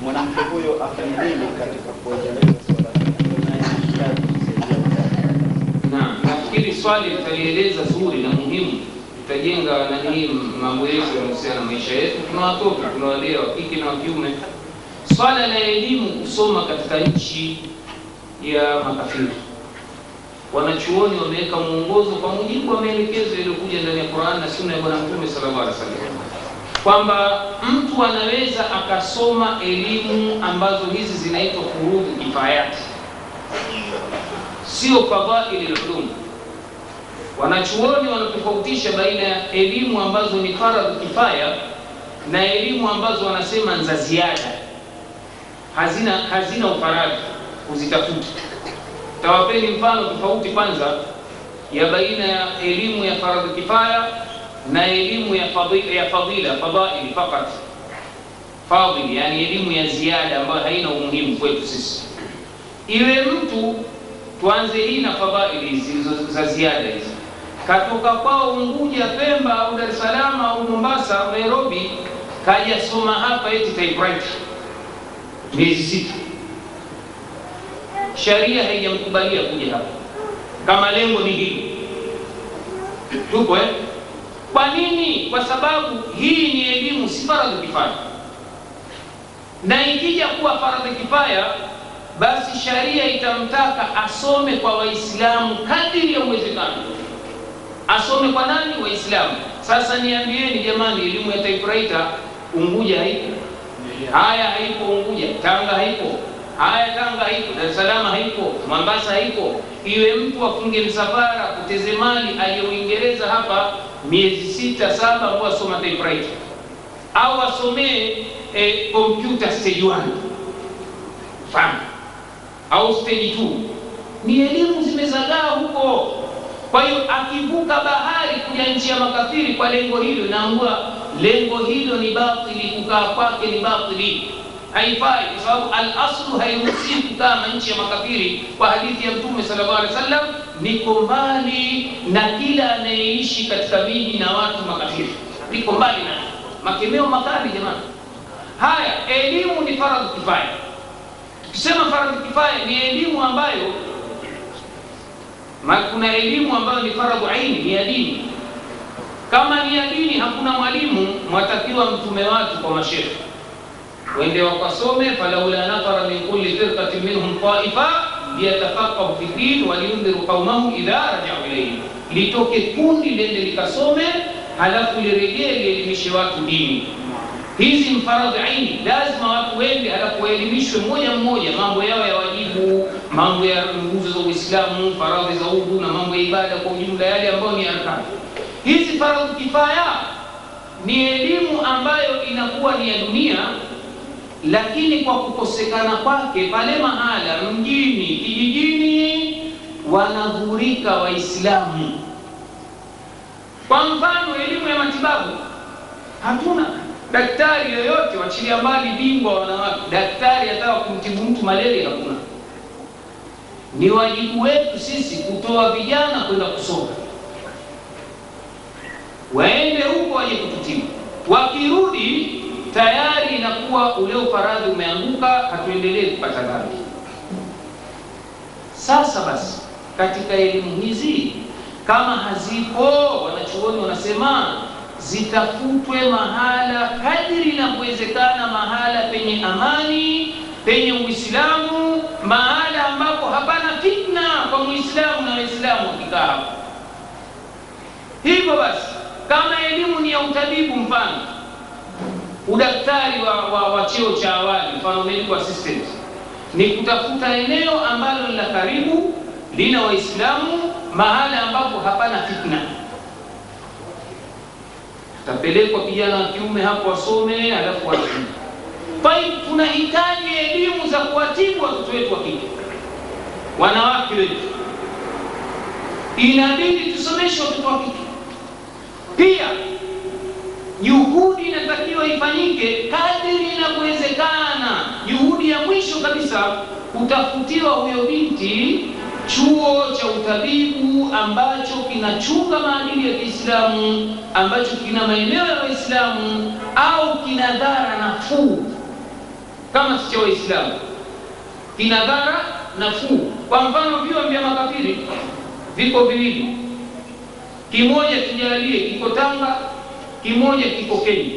Mwanamke huyo afanye katika kuendeleza swala. Nafikiri swali litalieleza zuri na muhimu, tutajenga nanii mambo yetu yanahusiana na maisha yetu. Tuna watoto tunawalea wakike na wakiume. Swala la elimu kusoma katika nchi ya makafiri, wanachuoni wameweka mwongozo kwa mujibu wa maelekezo yaliyokuja ndani ya Qur'an na Sunna ya Bwana Mtume sallallahu alaihi wasallam kwamba mtu anaweza akasoma elimu ambazo hizi zinaitwa furudhu kifayati sio fadhaili lulum. Wanachuoni wanatofautisha baina ya elimu ambazo ni faradhu kifaya na elimu ambazo wanasema za ziada, hazina hazina ufaradhi kuzitafuta. Tawapeni mfano tofauti kwanza ya baina ya elimu ya faradhu kifaya na elimu ya fadhila, ya fadila fadhaili fakat fadhili, yani elimu ya ziada ambayo haina umuhimu kwetu sisi. Iwe mtu tuanze hii na fadhaili hizi za ziada hizi, katoka kwao Unguja, Pemba au Dar es Salaam au Mombasa au Nairobi, kaja soma hapa eti typewriter miezi sita, sharia haijamkubalia kuja hapa kama lengo ni hili. Tupo eh? Kwa nini? Kwa sababu hii ni elimu, si faradhi kifaya, na ikija kuwa faradhi kifaya basi sharia itamtaka asome kwa Waislamu kadiri ya uwezekano. Asome kwa nani? Waislamu. Sasa niambieni jamani, elimu ya typewriter Unguja haipo, haya haipo Unguja, Tanga haipo, haya Tanga haipo, Dar es haipo, Mombasa haipo. Iwe mtu afunge msafara kuteze mali aliyo Uingereza hapa miezi sita saba, ambao asoma typewriter au asomee kompyuta computer stage 1 mfano au stage 2 ni elimu zimezagaa huko. Kwa hiyo akivuka bahari kuja nchi ya makafiri kwa lengo hilo, inaambua lengo hilo ni batili, kukaa kwake ni batili, haifai, kwa sababu alaslu hairuhusiwi kukaa na nchi ya makafiri. Kwa hadithi ya Mtume sallallahu alaihi wasallam, niko mbali na kila anayeishi katika miji na watu makafiri, niko mbali na makemeo makali. Jamani, haya elimu ni faradhi kifaya. Tukisema faradhi kifaya ni elimu ambayo kuna elimu ambayo ni faradhu aini, ni ya dini. Kama ni ya dini, hakuna mwalimu, mwatakiwa mtume watu kwa mashekhe wende wakasome, falaula nafara min kulli firqatin minhum taifa liyatafaqahu fi din waliyundhiru qaumahum idha rajau ilayhim, litoke kundi lende likasome, halafu lirejee lielimishe watu dini. Hizi mfaradhi aini, lazima watu wende, halafu waelimishwe mmoja mmoja mambo yao ya wajibu, mambo ya nguzo za Uislamu, faradhi za udhu na mambo ya ibada kwa ujumla, yale ambayo ni arkani. Hizi faradhi kifaya ni elimu ambayo inakuwa ni ya dunia, lakini kwa kukosekana kwake pale mahala mjini, kijijini, wanadhurika Waislamu. Kwa mfano, elimu ya matibabu hatuna daktari yoyote, wachilia mbali bingwa wanawake, daktari ataka kumtibu mtu malaria hakuna. Ni wajibu wetu sisi kutoa vijana kwenda kusoma, waende huko waje kututibu. Wakirudi tayari inakuwa ule ufaradhi umeanguka, hatuendelee kupata dhambi. Sasa basi, katika elimu hizi kama hazipo, wanachuoni wanasema zitafutwe mahala kadiri inavyowezekana, mahala penye amani, penye Uislamu, mahala ambapo hapana fitna kwa Muislamu na Waislamu wakikaa hapo. Hivyo basi, kama elimu ni ya utabibu, mfano udaktari wa, wa, wa cheo cha awali, mfano medical assistant, ni kutafuta eneo ambalo ni la karibu, lina Waislamu, mahala ambapo hapana fitna tapelekwa kijana wa kiume hapo wasome, alafu warudi. kwai tunahitaji elimu za kuwatibu watoto wetu wa kike, wanawake wetu, inabidi tusomeshe watoto wa kike. Pia juhudi inatakiwa ifanyike kadiri inavyowezekana. Juhudi ya mwisho kabisa, kutafutiwa huyo binti chuo cha utabibu ambacho kinachunga maadili ya Kiislamu, ambacho kina maeneo ya Waislamu au kina dhara nafuu kama si cha Waislamu, kina dhara nafuu. Kwa mfano, vyuo vya makafiri viko viwili, kimoja tujalie kiko Tanga, kimoja kiko Kenya.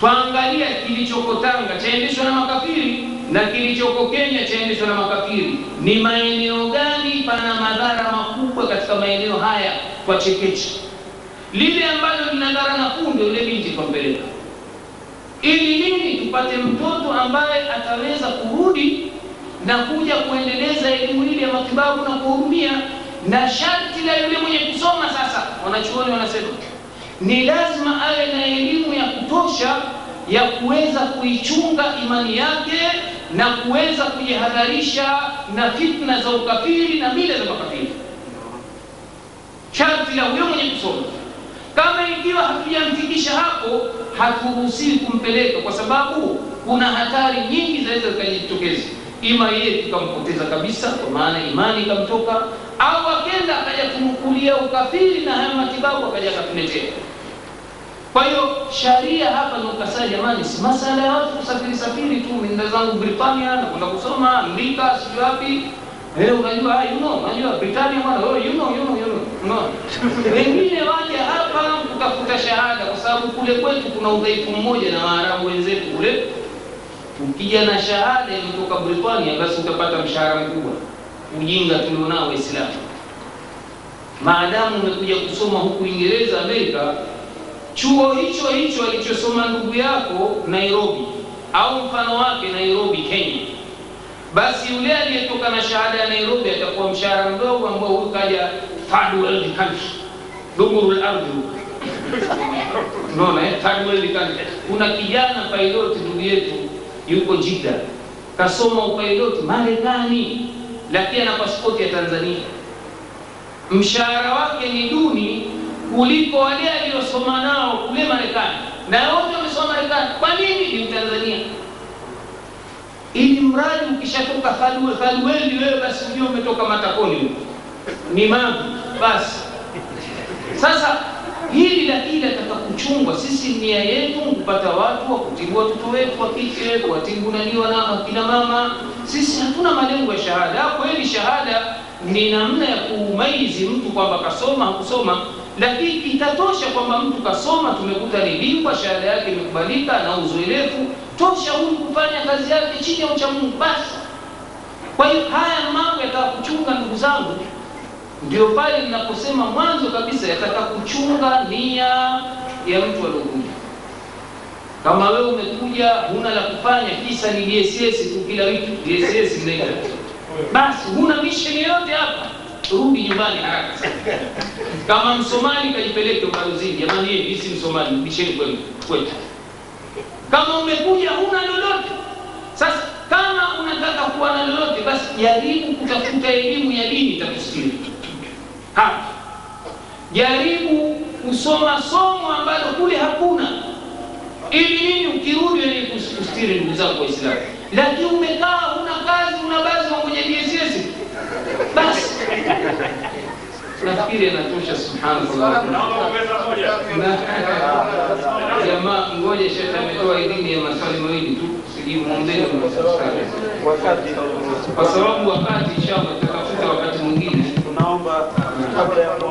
Twaangalia kilichoko Tanga chaendeshwa na makafiri na kilichoko Kenya chaendeshwa na makafiri. Ni maeneo gani pana madhara makubwa katika maeneo haya kwa chekeche? Lile ambalo lina dhara nafuu ndio ile binti twampeleka, ili nini? Tupate mtoto ambaye ataweza kurudi na kuja kuendeleza elimu ile ya matibabu na kuhudumia. Na sharti la yule mwenye kusoma sasa, wanachuoni wanasema ni lazima awe na elimu ya kutosha ya kuweza kuichunga imani yake na kuweza kujihadharisha na fitna za ukafiri na mila za makafiri. Sharti la huyo mwenye kusoma. Kama ikiwa hatujamfikisha hapo, haturuhusiwi kumpeleka, kwa sababu kuna hatari nyingi zinaweza zikajitokeza, ima yeye tukampoteza kabisa, kwa maana imani ikamtoka, au akenda akaja kunukulia ukafiri na haya matibabu akaja akatuletea kwa hiyo sharia hapa ni ukasai, jamani, si masala ya watu kusafiri safiri tu. Nenda zangu Britania na kwenda kusoma Amerika, sijui wapi. Eh, unajua you know, unajua Britania bwana, oh, you know, you know, you know. No. Wengine waje hapa kutafuta shahada, kwa sababu kule kwetu kuna udhaifu mmoja na Waarabu wenzetu kule. Ukija na shahada imetoka Britania, basi utapata mshahara mkubwa. Ujinga tulionao Waislamu, maadamu umekuja kusoma huku Uingereza, Amerika chuo hicho hicho alichosoma ndugu yako Nairobi au mfano wake Nairobi Kenya, basi yule aliyetoka na shahada ya Nairobi atakuwa mshahara mdogo, ambao huyu kaja world country. Kuna kijana pilot ndugu yetu yuko Jida, kasoma upilot Marekani, lakini ana pasipoti ya Tanzania. Mshahara wake ni duni kuliko wale aliosoma nao kule Marekani, na wote wamesoma Marekani. Kwa nini? Ni Mtanzania. Ili mradi ukishatoka Thadweli wewe basi ndio umetoka matakoni huko, ni magu basi. Sasa hili lakini nataka kuchungwa. Sisi nia yetu kupata watu wa kutibu watoto wetu wa kike, kuwatibu naniwa na akina mama. Sisi hatuna malengo ya shahada. Kweli shahada ni namna ya kumaizi mtu kwamba kasoma hakusoma lakini itatosha kwamba mtu kasoma, tumekuta ni shahada yake imekubalika na uzoelefu tosha huyu kufanya kazi yake chini ya uchamungu basi. Kwa hiyo haya mambo yataka kuchunga, ndugu zangu, ndio pale ninaposema mwanzo kabisa, yataka kuchunga nia ya mtu aliokuja. Kama wewe umekuja huna la kufanya, kisa ni DSS tu, kila wiki DSS mnaita, basi huna mission yoyote hapa rudi nyumbani haraka sana. Kama Msomali kajipeleke ubalozini, jamani, hii si Msomali, rudisheni kwenu kwetu. Kama umekuja huna lolote, sasa kama unataka kuwa na lolote, basi jaribu kutafuta elimu ya dini itakustiri hapa. Jaribu kusoma somo ambalo kule hakuna, ili nini? Ukirudi wenye kustiri ndugu zako Waislamu. Lakini umekaa huna kazi, una bazi wangoja DSS basi nafikiri inatosha subhanallah. Jamaa ngoja shekhe ametoa idhini ya maswali mawili tu sijui kwa sababu wakati inshallah tutakafuta wakati mwingine tunaomba kabla ya kuondoka